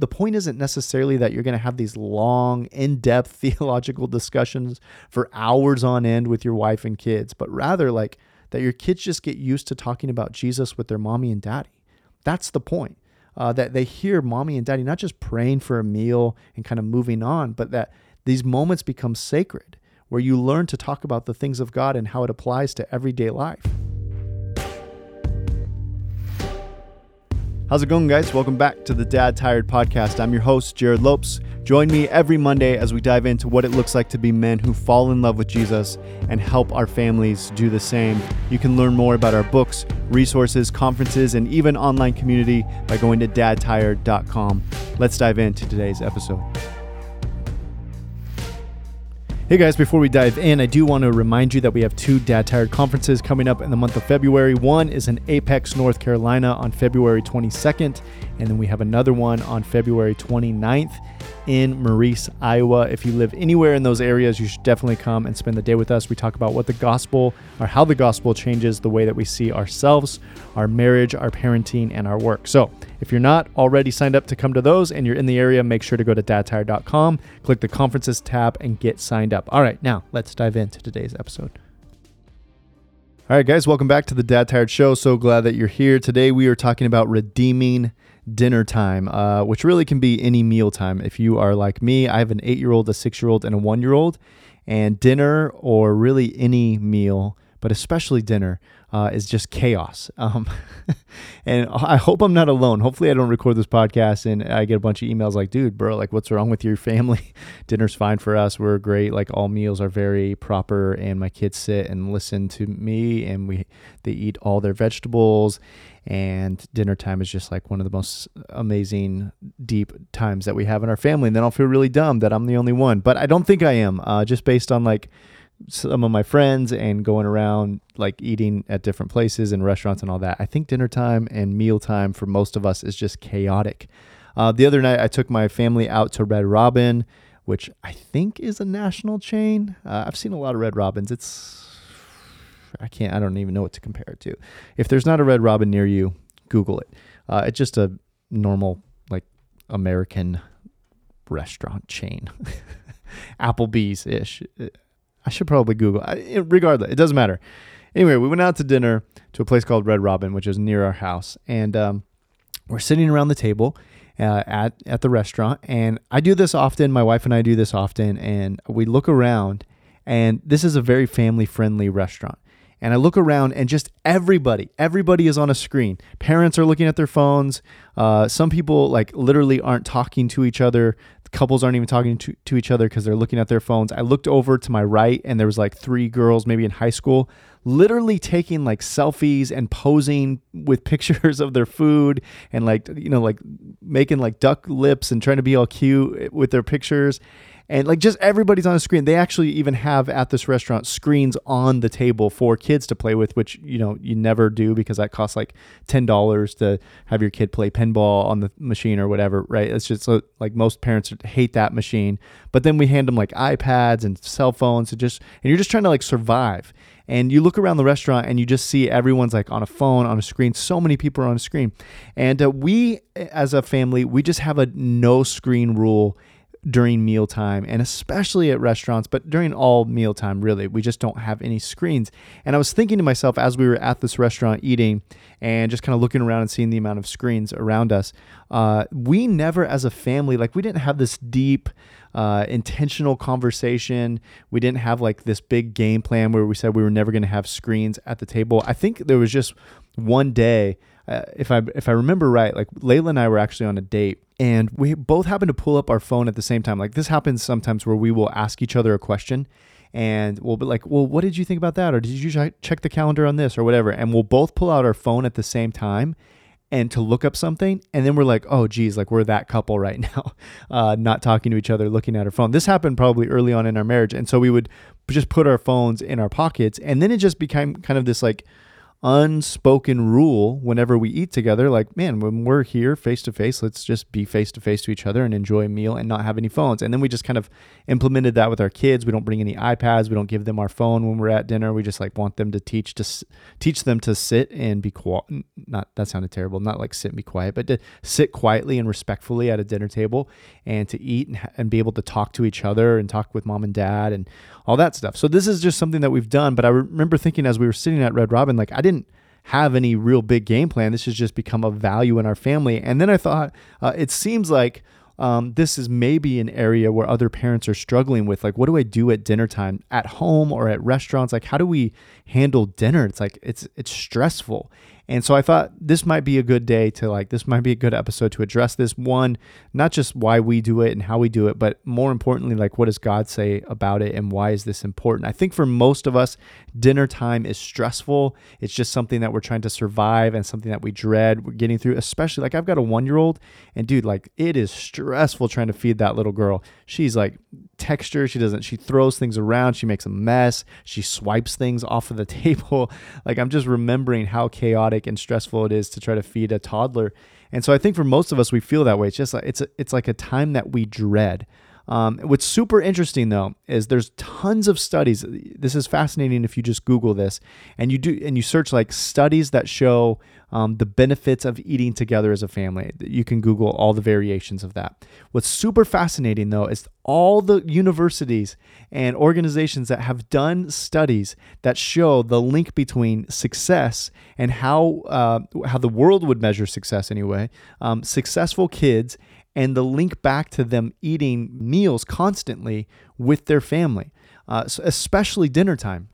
the point isn't necessarily that you're going to have these long, in-depth theological discussions for hours on end with your wife and kids, but rather like that your kids just get used to talking about Jesus with their mommy and daddy. That's the point. Uh, that they hear mommy and daddy not just praying for a meal and kind of moving on, but that these moments become sacred where you learn to talk about the things of God and how it applies to everyday life. How's it going, guys? Welcome back to the Dad Tired Podcast. I'm your host, Jerrad Lopes. Join me every Monday as we dive into what it looks like to be men who fall in love with Jesus and help our families do the same. You can learn more about our books, resources, conferences, and even online community by going to dadtired.com. Let's dive into today's episode. Hey guys, before we dive in, I do want to remind you that we have two Dad Tired conferences coming up in the month of February. One is in Apex, North Carolina on February 22nd, and then we have another one on February 29th in Maurice, Iowa. If you live anywhere in those areas, you should definitely come and spend the day with us. We talk about what the gospel or how the gospel changes the way that we see ourselves, our marriage, our parenting, and our work. So, if you're not already signed up to come to those and you're in the area, make sure to go to dadtired.com, click the conferences tab, and get signed up. All right, now let's dive into today's episode. All right, guys, welcome back to the Dad Tired Show. So glad that you're here. Today we are talking about redeeming dinner time, uh, which really can be any meal time. If you are like me, I have an eight year old, a six year old, and a one year old, and dinner or really any meal, but especially dinner, uh, is just chaos. Um, and I hope I'm not alone. Hopefully, I don't record this podcast and I get a bunch of emails like, dude, bro, like, what's wrong with your family? Dinner's fine for us. We're great. Like, all meals are very proper, and my kids sit and listen to me, and we they eat all their vegetables. And dinner time is just like one of the most amazing, deep times that we have in our family. And then I'll feel really dumb that I'm the only one. But I don't think I am, uh, just based on like, some of my friends and going around like eating at different places and restaurants and all that. I think dinner time and meal time for most of us is just chaotic. Uh, the other night, I took my family out to Red Robin, which I think is a national chain. Uh, I've seen a lot of Red Robins. It's I can't. I don't even know what to compare it to. If there's not a Red Robin near you, Google it. Uh, it's just a normal like American restaurant chain, Applebee's ish. I should probably Google. I, regardless, it doesn't matter. Anyway, we went out to dinner to a place called Red Robin, which is near our house, and um, we're sitting around the table uh, at at the restaurant. And I do this often. My wife and I do this often, and we look around, and this is a very family friendly restaurant. And I look around, and just everybody, everybody is on a screen. Parents are looking at their phones. Uh, some people like literally aren't talking to each other couples aren't even talking to, to each other because they're looking at their phones. I looked over to my right and there was like three girls, maybe in high school, literally taking like selfies and posing with pictures of their food and like, you know, like making like duck lips and trying to be all cute eh, with their pictures and like just everybody's on a screen. They actually even have at this restaurant screens on the table for kids to play with, which you know you never do because that costs like ten dollars to have your kid play pinball on the machine or whatever, right? It's just so, like most parents hate that machine, but then we hand them like iPads and cell phones, and just and you're just trying to like survive. And you look around the restaurant and you just see everyone's like on a phone, on a screen. So many people are on a screen. And uh, we, as a family, we just have a no screen rule during mealtime and especially at restaurants, but during all mealtime, really. We just don't have any screens. And I was thinking to myself as we were at this restaurant eating and just kind of looking around and seeing the amount of screens around us, uh, we never, as a family, like we didn't have this deep, uh, intentional conversation. We didn't have like this big game plan where we said we were never going to have screens at the table. I think there was just one day, if I if I remember right, like Layla and I were actually on a date and we both happen to pull up our phone at the same time. Like this happens sometimes where we will ask each other a question and we'll be like, well, what did you think about that? Or did you check the calendar on this or whatever? And we'll both pull out our phone at the same time and to look up something. And then we're like, oh, geez, like we're that couple right now, uh, not talking to each other, looking at our phone. This happened probably early on in our marriage. And so we would just put our phones in our pockets. And then it just became kind of this like, unspoken rule whenever we eat together like man when we're here face to face let's just be face to face to each other and enjoy a meal and not have any phones. And then we just kind of implemented that with our kids. We don't bring any ipads. We don't give them our phone when we're at dinner. We just like want them to teach to teach them to sit and be quiet not that sounded terrible not like sit and be quiet but to sit quietly and respectfully at a dinner table and to eat and, and be able to talk to each other and talk with mom and dad and all that stuff. So this is just something that we've done but i remember thinking as we were sitting at red robin like i didn't have any real big game plan. This has just become a value in our family. And then I thought, uh, it seems like um, this is maybe an area where other parents are struggling with like what do i do at dinner time at home or at restaurants like how do we handle dinner it's like it's it's stressful and so I thought this might be a good day to like, this might be a good episode to address this one, not just why we do it and how we do it, but more importantly, like, what does God say about it and why is this important? I think for most of us, dinner time is stressful. It's just something that we're trying to survive and something that we dread. We're getting through, especially like I've got a one year old, and dude, like, it is stressful trying to feed that little girl. She's like, texture. She doesn't, she throws things around. She makes a mess. She swipes things off of the table. Like I'm just remembering how chaotic and stressful it is to try to feed a toddler. And so I think for most of us, we feel that way. It's just like, it's, a, it's like a time that we dread. Um, what's super interesting though is there's tons of studies. This is fascinating if you just Google this and you do and you search like studies that show um, the benefits of eating together as a family. You can Google all the variations of that. What's super fascinating though is all the universities and organizations that have done studies that show the link between success and how uh, how the world would measure success anyway. Um, successful kids and the link back to them eating meals constantly with their family, uh, especially dinner time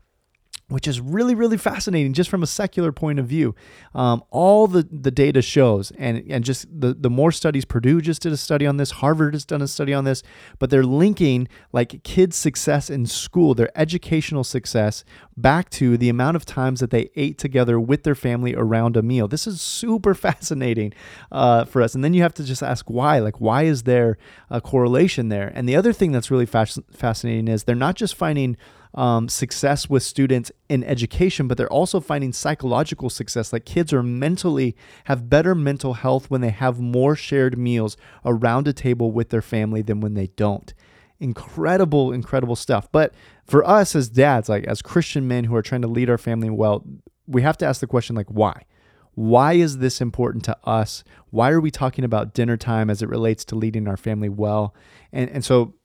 which is really really fascinating just from a secular point of view. Um, all the, the data shows and, and just the, the more studies purdue just did a study on this harvard has done a study on this but they're linking like kids success in school their educational success back to the amount of times that they ate together with their family around a meal. This is super fascinating uh, for us. And then you have to just ask why like why is there a correlation there? And the other thing that's really fasc- fascinating is they're not just finding um, success with students in education, but they're also finding psychological success. Like kids are mentally have better mental health when they have more shared meals around a table with their family than when they don't. Incredible, incredible stuff. But for us as dads, like as Christian men who are trying to lead our family well, we have to ask the question like, why? Why is this important to us? Why are we talking about dinner time as it relates to leading our family well? And and so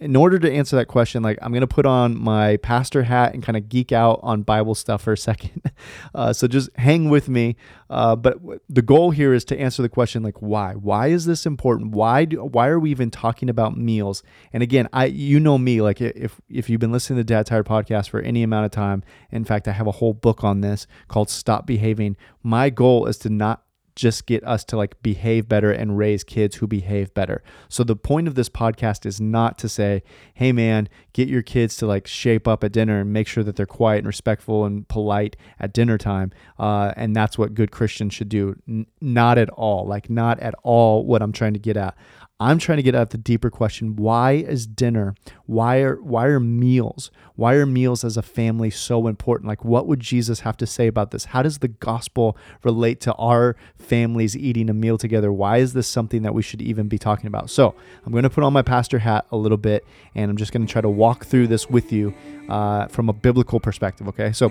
in order to answer that question, like I'm gonna put on my pastor hat and kind of geek out on Bible stuff for a second. Uh, so just hang with me. Uh, but w- the goal here is to answer the question like why? Why is this important? Why do why are we even talking about meals? And again, I you know me like if if you've been listening to Dad Tired podcast for any amount of time, in fact, I have a whole book on this called Stop Behaving. My goal is to not just get us to like behave better and raise kids who behave better. So the point of this podcast is not to say, "Hey man, get your kids to like shape up at dinner and make sure that they're quiet and respectful and polite at dinner time." Uh, and that's what good Christians should do. N- not at all. Like not at all what I'm trying to get at. I'm trying to get at the deeper question why is dinner why are why are meals why are meals as a family so important? Like what would Jesus have to say about this? How does the gospel relate to our families eating a meal together? Why is this something that we should even be talking about? So I'm going to put on my pastor hat a little bit and I'm just going to try to walk through this with you uh, from a biblical perspective okay? So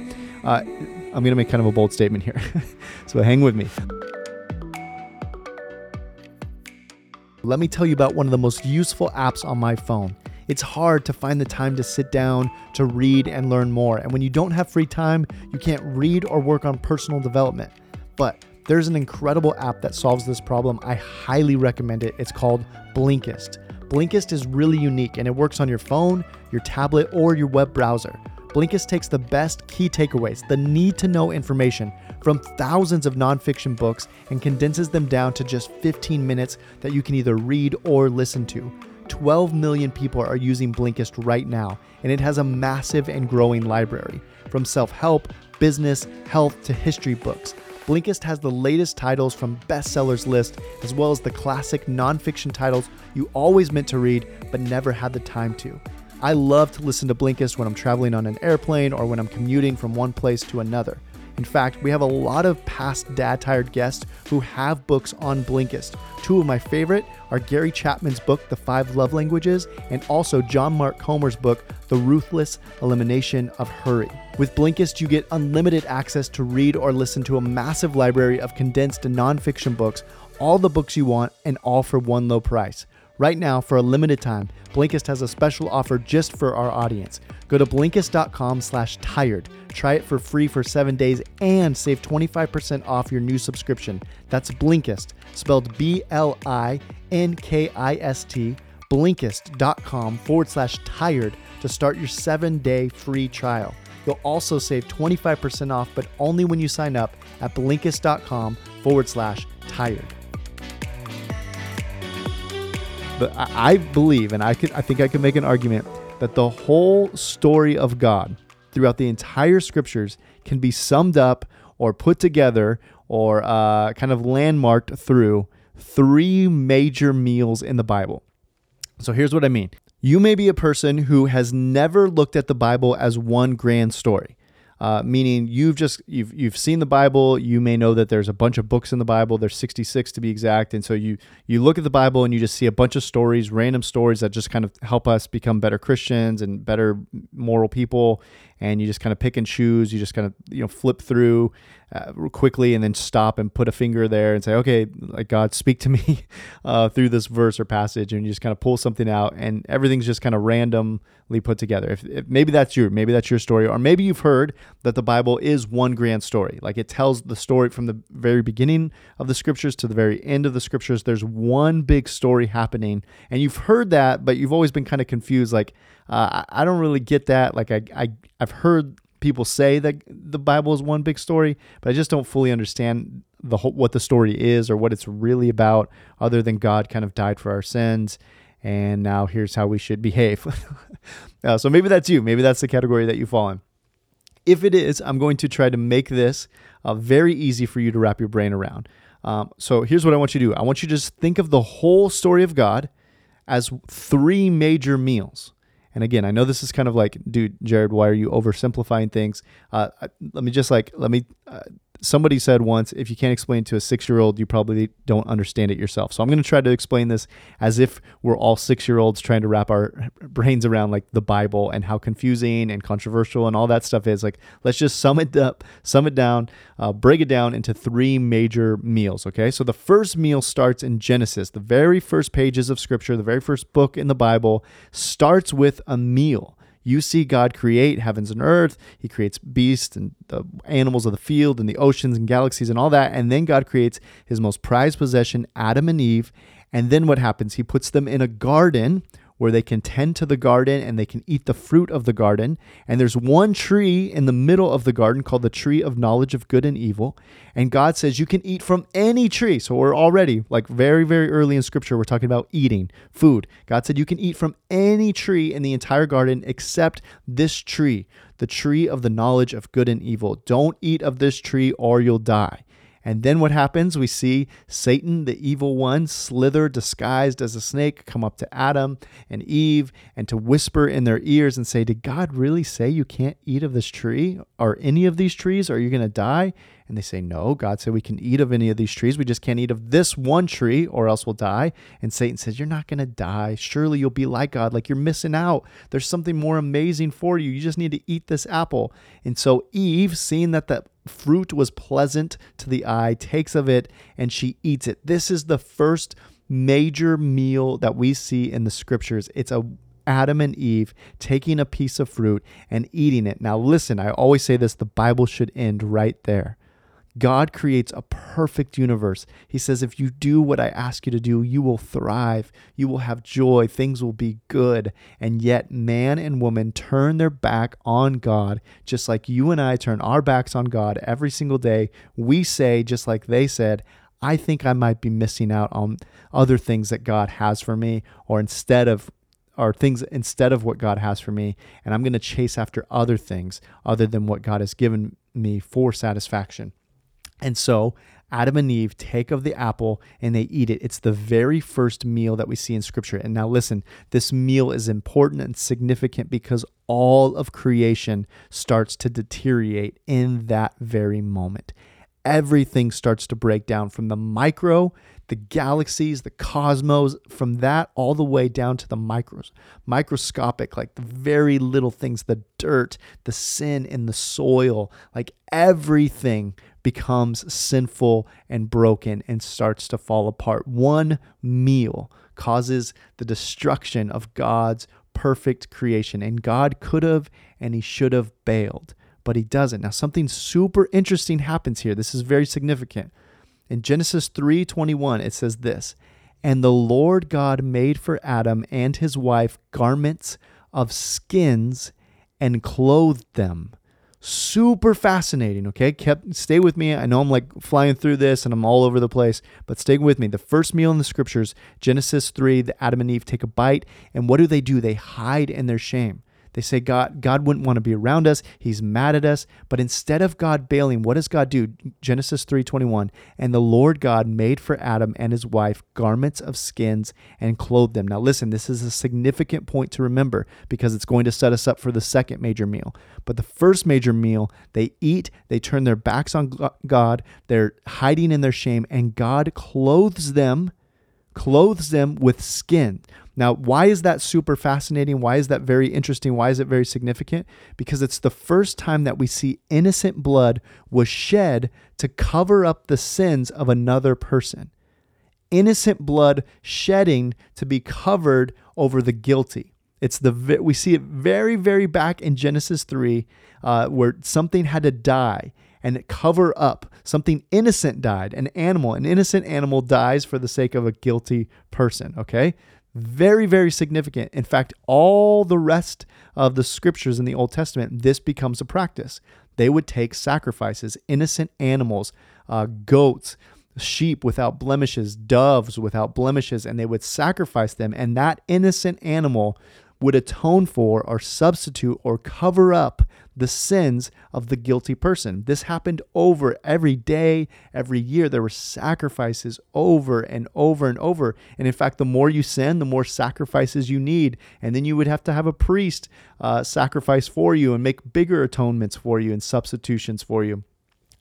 uh, I'm going to make kind of a bold statement here. So hang with me let me tell you about one of the most useful apps on my phone. It's hard to find the time to sit down, to read, and learn more. And when you don't have free time, you can't read or work on personal development. But there's an incredible app that solves this problem. I highly recommend it. It's called Blinkist. Blinkist is really unique and it works on your phone, your tablet, or your web browser. Blinkist takes the best key takeaways, the need to know information from thousands of nonfiction books and condenses them down to just 15 minutes that you can either read or listen to. 12 million people are using Blinkist right now, and it has a massive and growing library. From self help, business, health, to history books. Blinkist has the latest titles from bestsellers list, as well as the classic nonfiction titles you always meant to read but never had the time to. I love to listen to Blinkist when I'm traveling on an airplane or when I'm commuting from one place to another. In fact, we have a lot of past Dad Tired guests who have books on Blinkist. Two of my favorite are Gary Chapman's book, The Five Love Languages, and also John Mark Comer's book, The Ruthless Elimination of Hurry. With Blinkist, you get unlimited access to read or listen to a massive library of condensed nonfiction books, all the books you want, and all for one low price. Right now, for a limited time, Blinkist has a special offer just for our audience. Go to Blinkist.com slash tired. Try it for free for seven days and save 25% off your new subscription. That's Blinkist, spelled B-L-I-N-K-I-S-T, Blinkist.com forward slash tired to start your seven-day free trial. You'll also save 25% off, but only when you sign up at Blinkist.com forward slash tired. But I, believe, and I could, I think I can make an argument that the whole story of God throughout the entire scriptures can be summed up or put together or uh, kind of landmarked through three major meals in the Bible. So here's what I mean. You may be a person who has never looked at the Bible as one grand story uh, meaning you've just you've you've seen the Bible. You may know that there's a bunch of books in the Bible. There's 66 to be exact, and so you you look at the Bible and you just see a bunch of stories, random stories that just kind of help us become better Christians and better moral people. And you just kind of pick and choose. You just kind of you know flip through uh, quickly and then stop and put a finger there and say, okay, like God, speak to me uh, through this verse or passage, and you just kind of pull something out, and everything's just kind of randomly put together. If, if maybe that's your maybe that's your story, or maybe you've heard that the Bible is one grand story, like it tells the story from the very beginning of the scriptures to the very end of the scriptures. There's one big story happening, and you've heard that, but you've always been kind of confused, like. Uh, I don't really get that. Like I, I, I've heard people say that the Bible is one big story, but I just don't fully understand the whole, what the story is or what it's really about, other than God kind of died for our sins, and now here's how we should behave. uh, so maybe that's you. Maybe that's the category that you fall in. If it is, I'm going to try to make this uh, very easy for you to wrap your brain around. Um, so here's what I want you to do. I want you to just think of the whole story of God as three major meals. And again, I know this is kind of like, dude, Jerrad, why are you oversimplifying things? Uh, let me just like, let me uh, somebody said once, if you can't explain to a six year old, you probably don't understand it yourself. So I'm going to try to explain this as if we're all six year olds trying to wrap our brains around like the Bible and how confusing and controversial and all that stuff is. Like, let's just sum it up, sum it down, uh, break it down into three major meals. Okay. So the first meal starts in Genesis, the very first pages of scripture, the very first book in the Bible starts with a meal. You see God create heavens and earth. He creates beasts and the animals of the field and the oceans and galaxies and all that. And then God creates his most prized possession, Adam and Eve. And then what happens? He puts them in a garden where they can tend to the garden and they can eat the fruit of the garden. And there's one tree in the middle of the garden called the tree of knowledge of good and evil. And God says you can eat from any tree. So we're already, like very, very early in scripture, we're talking about eating food. God said you can eat from any tree in the entire garden except this tree, the tree of the knowledge of good and evil. Don't eat of this tree or you'll die. And then what happens? We see Satan, the evil one, slither disguised as a snake, come up to Adam and Eve and to whisper in their ears and say, Did God really say you can't eat of this tree or any of these trees? Are you going to die? And they say, No, God said we can eat of any of these trees. We just can't eat of this one tree or else we'll die. And Satan says, You're not going to die. Surely you'll be like God. Like you're missing out. There's something more amazing for you. You just need to eat this apple. And so Eve, seeing that the fruit was pleasant to the eye, takes of it, and she eats it. This is the first major meal that we see in the scriptures. It's a Adam and Eve taking a piece of fruit and eating it. Now, listen, I always say this the Bible should end right there. God creates a perfect universe. He says, if you do what I ask you to do, you will thrive, you will have joy, things will be good. And yet, man and woman turn their back on God, just like you and I turn our backs on God every single day. We say, just like they said, I think I might be missing out on other things that God has for me, or instead of or things instead of what God has for me, and I'm going to chase after other things other than what God has given me for satisfaction. And so Adam and Eve take of the apple and they eat it. It's the very first meal that we see in Scripture. And now, listen, this meal is important and significant because all of creation starts to deteriorate in that very moment. Everything starts to break down from the micro the galaxies, the cosmos, from that all the way down to the micros, microscopic, like the very little things, the dirt, the sin in the soil, like everything becomes sinful and broken and starts to fall apart. One meal causes the destruction of God's perfect creation. And God could have and he should have bailed, but he doesn't. Now, something super interesting happens here. This is very significant. In Genesis 3:21 it says this, "And the Lord God made for Adam and his wife garments of skins and clothed them." Super fascinating, okay? Kept stay with me. I know I'm like flying through this and I'm all over the place, but stay with me. The first meal in the scriptures, Genesis 3, the Adam and Eve take a bite, and what do they do? They hide in their shame. They say God God wouldn't want to be around us. He's mad at us. But instead of God bailing, what does God do? Genesis 3:21. And the Lord God made for Adam and his wife garments of skins and clothed them. Now listen, this is a significant point to remember because it's going to set us up for the second major meal. But the first major meal, they eat, they turn their backs on God, they're hiding in their shame and God clothes them clothes them with skin. Now, why is that super fascinating? Why is that very interesting? Why is it very significant? Because it's the first time that we see innocent blood was shed to cover up the sins of another person. Innocent blood shedding to be covered over the guilty. It's the we see it very very back in Genesis 3 uh, where something had to die and cover up something innocent died an animal an innocent animal dies for the sake of a guilty person okay very, very significant. In fact, all the rest of the scriptures in the Old Testament, this becomes a practice. They would take sacrifices, innocent animals, uh, goats, sheep without blemishes, doves without blemishes, and they would sacrifice them. And that innocent animal would atone for or substitute or cover up the sins of the guilty person. This happened over every day, every year. There were sacrifices over and over and over. And in fact, the more you sin, the more sacrifices you need. And then you would have to have a priest uh, sacrifice for you and make bigger atonements for you and substitutions for you.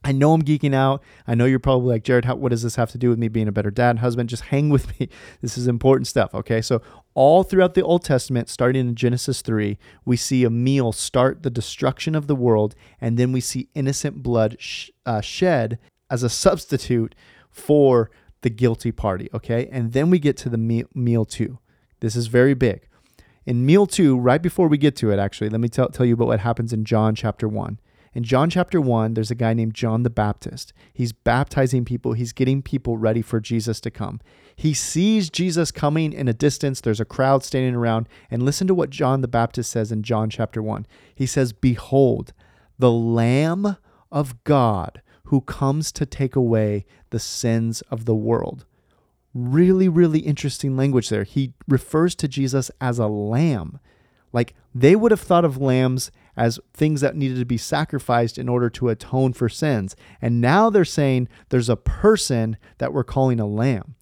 I know I'm geeking out. I know you're probably like, Jerrad, how, what does this have to do with me being a better dad, husband? Just hang with me. This is important stuff. Okay. So, all throughout the Old Testament, starting in Genesis 3, we see a meal start the destruction of the world, and then we see innocent blood sh- uh, shed as a substitute for the guilty party. Okay. And then we get to the meal, meal two. This is very big. In meal two, right before we get to it, actually, let me tell, tell you about what happens in John chapter 1. In John chapter 1, there's a guy named John the Baptist. He's baptizing people, he's getting people ready for Jesus to come. He sees Jesus coming in a distance, there's a crowd standing around, and listen to what John the Baptist says in John chapter 1. He says, Behold, the Lamb of God who comes to take away the sins of the world. Really, really interesting language there. He refers to Jesus as a lamb. Like they would have thought of lambs as things that needed to be sacrificed in order to atone for sins. And now they're saying there's a person that we're calling a lamb.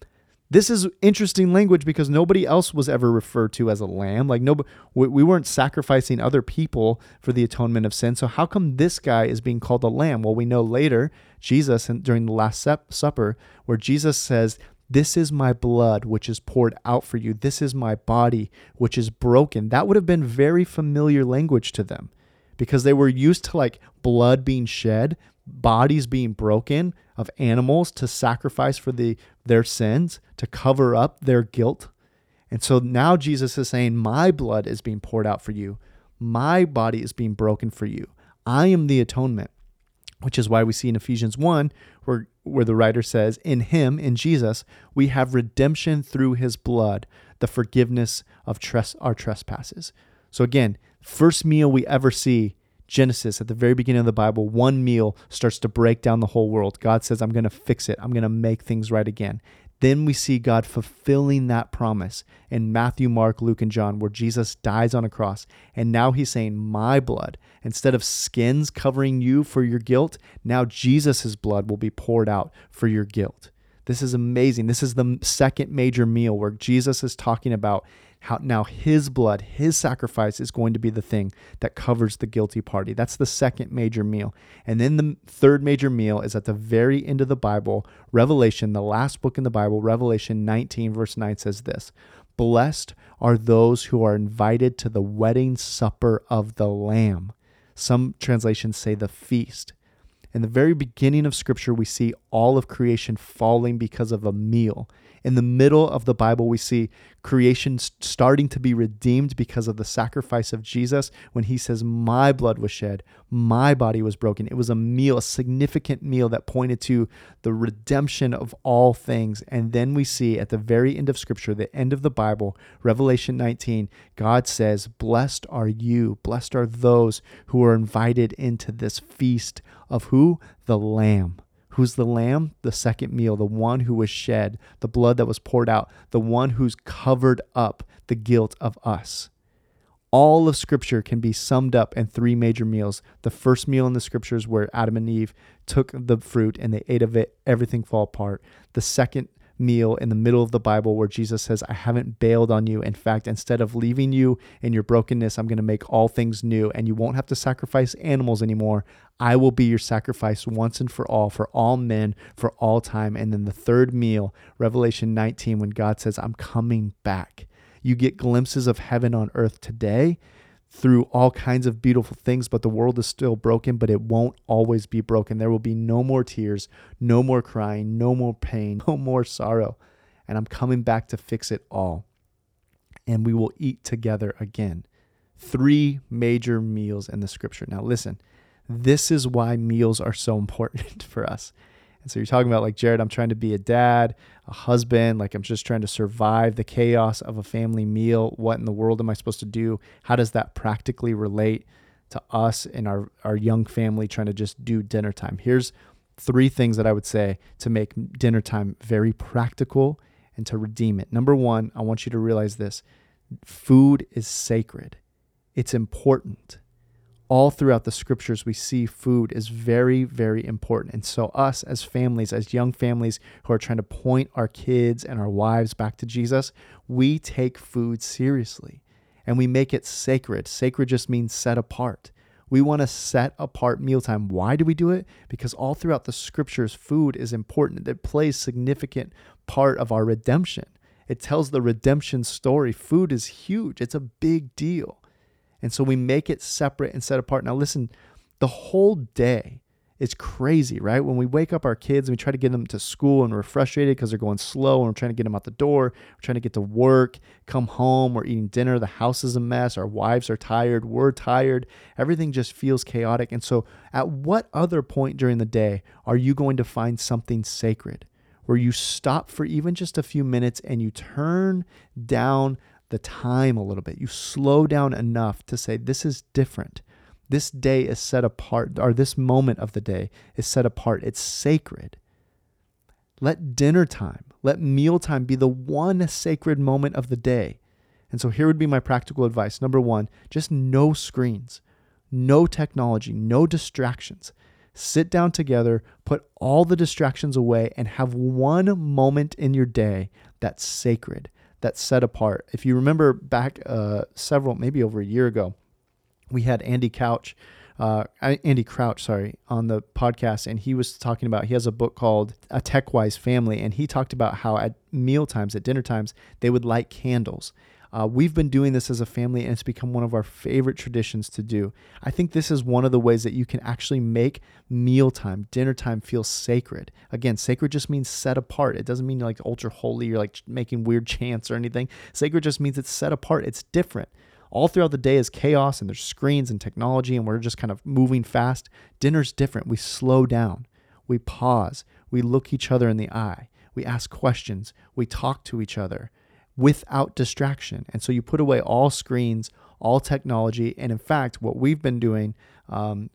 This is interesting language because nobody else was ever referred to as a lamb. Like no, we weren't sacrificing other people for the atonement of sin. So how come this guy is being called a lamb? Well, we know later Jesus during the Last Supper, where Jesus says, this is my blood, which is poured out for you. This is my body, which is broken. That would have been very familiar language to them because they were used to like blood being shed, bodies being broken of animals to sacrifice for the their sins, to cover up their guilt. And so now Jesus is saying, My blood is being poured out for you. My body is being broken for you. I am the atonement, which is why we see in Ephesians 1 where, where the writer says, In him, in Jesus, we have redemption through his blood, the forgiveness of tres- our trespasses. So again, First meal we ever see, Genesis, at the very beginning of the Bible, one meal starts to break down the whole world. God says, I'm going to fix it. I'm going to make things right again. Then we see God fulfilling that promise in Matthew, Mark, Luke, and John, where Jesus dies on a cross. And now he's saying, My blood, instead of skins covering you for your guilt, now Jesus' blood will be poured out for your guilt. This is amazing. This is the second major meal where Jesus is talking about how now his blood, his sacrifice is going to be the thing that covers the guilty party. That's the second major meal. And then the third major meal is at the very end of the Bible, Revelation, the last book in the Bible, Revelation 19, verse 9 says this Blessed are those who are invited to the wedding supper of the Lamb. Some translations say the feast. In the very beginning of Scripture, we see all of creation falling because of a meal. In the middle of the Bible, we see creation starting to be redeemed because of the sacrifice of Jesus when he says, My blood was shed, my body was broken. It was a meal, a significant meal that pointed to the redemption of all things. And then we see at the very end of Scripture, the end of the Bible, Revelation 19, God says, Blessed are you, blessed are those who are invited into this feast of who? The Lamb. Who's the lamb? The second meal, the one who was shed, the blood that was poured out, the one who's covered up the guilt of us. All of Scripture can be summed up in three major meals. The first meal in the Scriptures, where Adam and Eve took the fruit and they ate of it, everything fall apart. The second meal in the middle of the Bible where Jesus says, I haven't bailed on you. In fact, instead of leaving you in your brokenness, I'm going to make all things new and you won't have to sacrifice animals anymore. I will be your sacrifice once and for all, for all men, for all time. And then the third meal, Revelation 19, when God says, I'm coming back. You get glimpses of heaven on earth today through all kinds of beautiful things, but the world is still broken, but it won't always be broken. There will be no more tears, no more crying, no more pain, no more sorrow. And I'm coming back to fix it all. And we will eat together again. Three major meals in the scripture. Now, listen, this is why meals are so important for us. And so you're talking about like Jerrad, I'm trying to be a dad, a husband, like I'm just trying to survive the chaos of a family meal. What in the world am I supposed to do? How does that practically relate to us and our, our young family trying to just do dinner time? Here's three things that I would say to make dinner time very practical and to redeem it. Number one, I want you to realize this food is sacred, it's important all throughout the scriptures, we see food is very, very important. And so, us as families, as young families who are trying to point our kids and our wives back to Jesus, we take food seriously and we make it sacred. Sacred just means set apart. We want to set apart mealtime. Why do we do it? Because all throughout the scriptures, food is important. It plays significant part of our redemption. It tells the redemption story. Food is huge. It's a big deal. And so we make it separate and set apart. Now, listen, the whole day is crazy, right? When we wake up our kids and we try to get them to school and we're frustrated because they're going slow and we're trying to get them out the door, we're trying to get to work, come home, we're eating dinner, the house is a mess, our wives are tired, we're tired, everything just feels chaotic. And so, at what other point during the day are you going to find something sacred where you stop for even just a few minutes and you turn down the time a little bit. You slow down enough to say, this is different. This day is set apart, or this moment of the day is set apart. It's sacred. Let dinner time, let mealtime be the one sacred moment of the day. And so here would be my practical advice. Number one, just no screens, no technology, no distractions. Sit down together, put all the distractions away, and have one moment in your day that's sacred that's set apart. If you remember back uh, several, maybe over a year ago, we had Andy Couch, uh, Andy Crouch, sorry, on the podcast, and he was talking about he has a book called A Tech-Wise Family, and he talked about how at meal times, at dinner times, they would light candles. Uh, we've been doing this as a family, and it's become one of our favorite traditions to do. I think this is one of the ways that you can actually make mealtime, dinner time feel sacred. Again, sacred just means set apart. It doesn't mean like ultra holy or like making weird chants or anything. Sacred just means it's set apart, it's different. All throughout the day is chaos and there's screens and technology, and we're just kind of moving fast. Dinner's different. We slow down, we pause, we look each other in the eye, we ask questions, we talk to each other without distraction. And so you put away all screens, all technology. And in fact, what we've been doing um,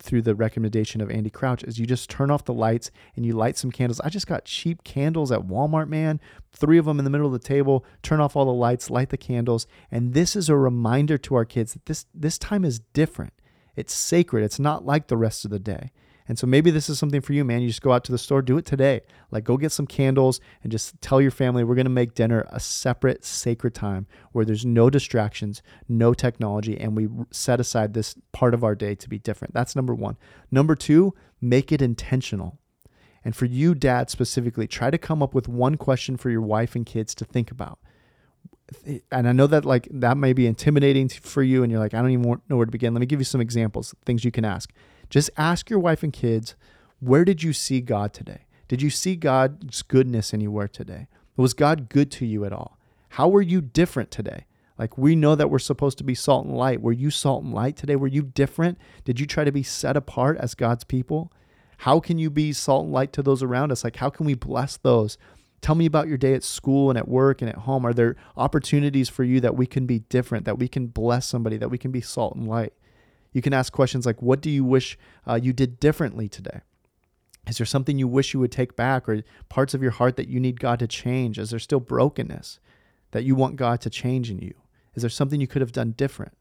through the recommendation of Andy Crouch is you just turn off the lights and you light some candles. I just got cheap candles at Walmart, man. Three of them in the middle of the table. Turn off all the lights, light the candles, and this is a reminder to our kids that this this time is different. It's sacred. It's not like the rest of the day. And so maybe this is something for you, man. You just go out to the store, do it today. Like go get some candles and just tell your family we're going to make dinner a separate sacred time where there's no distractions, no technology, and we set aside this part of our day to be different. That's number one. Number two, make it intentional. And for you, dad, specifically, try to come up with one question for your wife and kids to think about and I know that like that may be intimidating for you, and you're like, I don't even know where to begin. Let me give you some examples, things you can ask. Just ask your wife and kids, where did you see God today? Did you see God's goodness anywhere today? Was God good to you at all? How were you different today? Like we know that we're supposed to be salt and light. Were you salt and light today? Were you different? Did you try to be set apart as God's people? How can you be salt and light to those around us? Like how can we bless those? Tell me about your day at school and at work and at home. Are there opportunities for you that we can be different, that we can bless somebody, that we can be salt and light? You can ask questions like, What do you wish uh, you did differently today? Is there something you wish you would take back or parts of your heart that you need God to change? Is there still brokenness that you want God to change in you? Is there something you could have done different?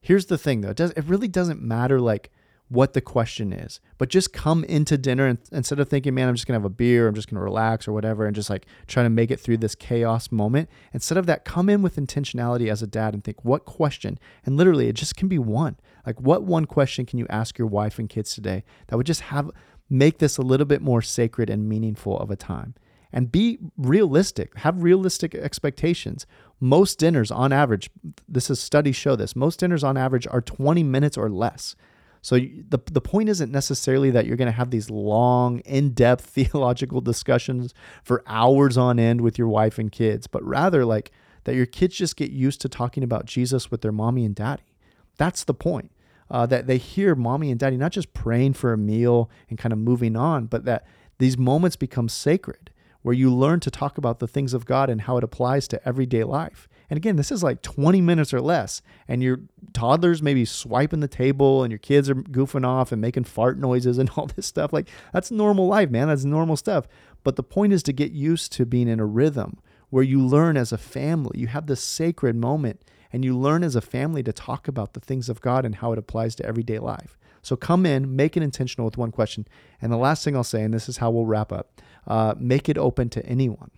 Here's the thing though, it, does, it really doesn't matter like what the question is, but just come into dinner and instead of thinking, man, I'm just gonna have a beer, I'm just gonna relax or whatever, and just like trying to make it through this chaos moment. Instead of that, come in with intentionality as a dad and think, what question? And literally, it just can be one. Like, what one question can you ask your wife and kids today that would just have make this a little bit more sacred and meaningful of a time? And be realistic, have realistic expectations. Most dinners, on average, this is studies show this, most dinners on average are 20 minutes or less. So the, the point isn't necessarily that you're going to have these long, in depth theological discussions for hours on end with your wife and kids, but rather like that your kids just get used to talking about Jesus with their mommy and daddy. That's the point uh, that they hear mommy and daddy not just praying for a meal and kind of moving on, but that these moments become sacred where you learn to talk about the things of God and how it applies to everyday life. And again, this is like 20 minutes or less, and your toddlers maybe swiping the table, and your kids are goofing off and making fart noises and all this stuff. Like, that's normal life, man. That's normal stuff. But the point is to get used to being in a rhythm where you learn as a family. You have this sacred moment and you learn as a family to talk about the things of God and how it applies to everyday life. So come in, make it intentional with one question. And the last thing I'll say, and this is how we'll wrap up uh, make it open to anyone.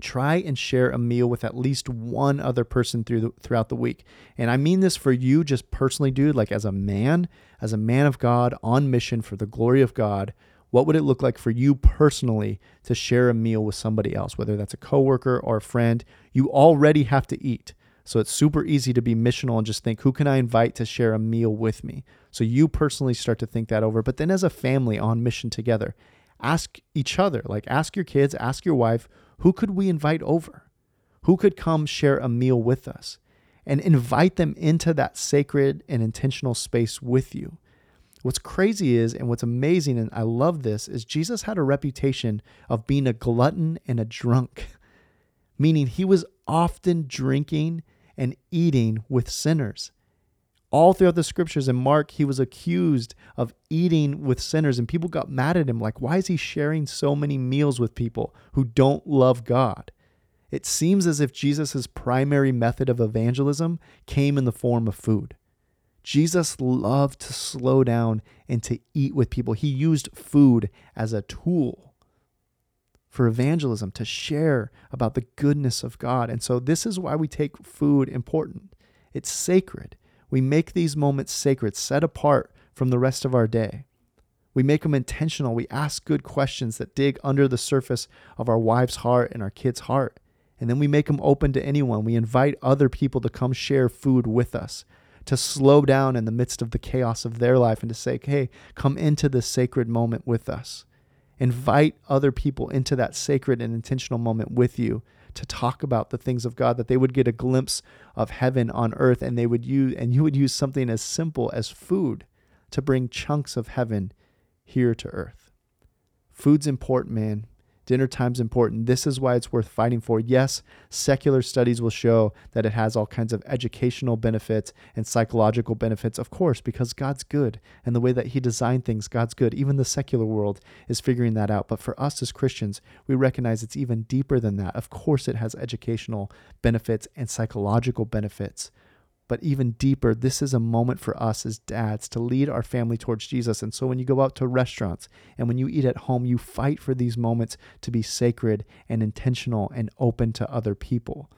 Try and share a meal with at least one other person through the, throughout the week. And I mean this for you just personally, dude, like as a man, as a man of God on mission for the glory of God. What would it look like for you personally to share a meal with somebody else, whether that's a coworker or a friend? You already have to eat. So it's super easy to be missional and just think, who can I invite to share a meal with me? So you personally start to think that over. But then as a family on mission together, ask each other, like ask your kids, ask your wife, who could we invite over? Who could come share a meal with us? And invite them into that sacred and intentional space with you. What's crazy is, and what's amazing, and I love this, is Jesus had a reputation of being a glutton and a drunk, meaning he was often drinking and eating with sinners. All throughout the scriptures in Mark, he was accused of eating with sinners, and people got mad at him like, why is he sharing so many meals with people who don't love God? It seems as if Jesus' primary method of evangelism came in the form of food. Jesus loved to slow down and to eat with people. He used food as a tool for evangelism, to share about the goodness of God. And so, this is why we take food important. It's sacred. We make these moments sacred, set apart from the rest of our day. We make them intentional. We ask good questions that dig under the surface of our wife's heart and our kid's heart. And then we make them open to anyone. We invite other people to come share food with us, to slow down in the midst of the chaos of their life and to say, hey, come into this sacred moment with us. Invite other people into that sacred and intentional moment with you to talk about the things of God, that they would get a glimpse of heaven on earth and they would use and you would use something as simple as food to bring chunks of heaven here to earth. Food's important, man. Dinner time's important. This is why it's worth fighting for. Yes, secular studies will show that it has all kinds of educational benefits and psychological benefits, of course, because God's good and the way that He designed things, God's good. Even the secular world is figuring that out. But for us as Christians, we recognize it's even deeper than that. Of course, it has educational benefits and psychological benefits. But even deeper, this is a moment for us as dads to lead our family towards Jesus. And so when you go out to restaurants and when you eat at home, you fight for these moments to be sacred and intentional and open to other people.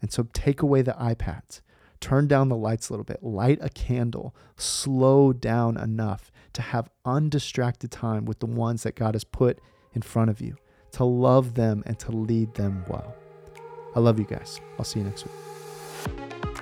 And so take away the iPads, turn down the lights a little bit, light a candle, slow down enough to have undistracted time with the ones that God has put in front of you, to love them and to lead them well. I love you guys. I'll see you next week.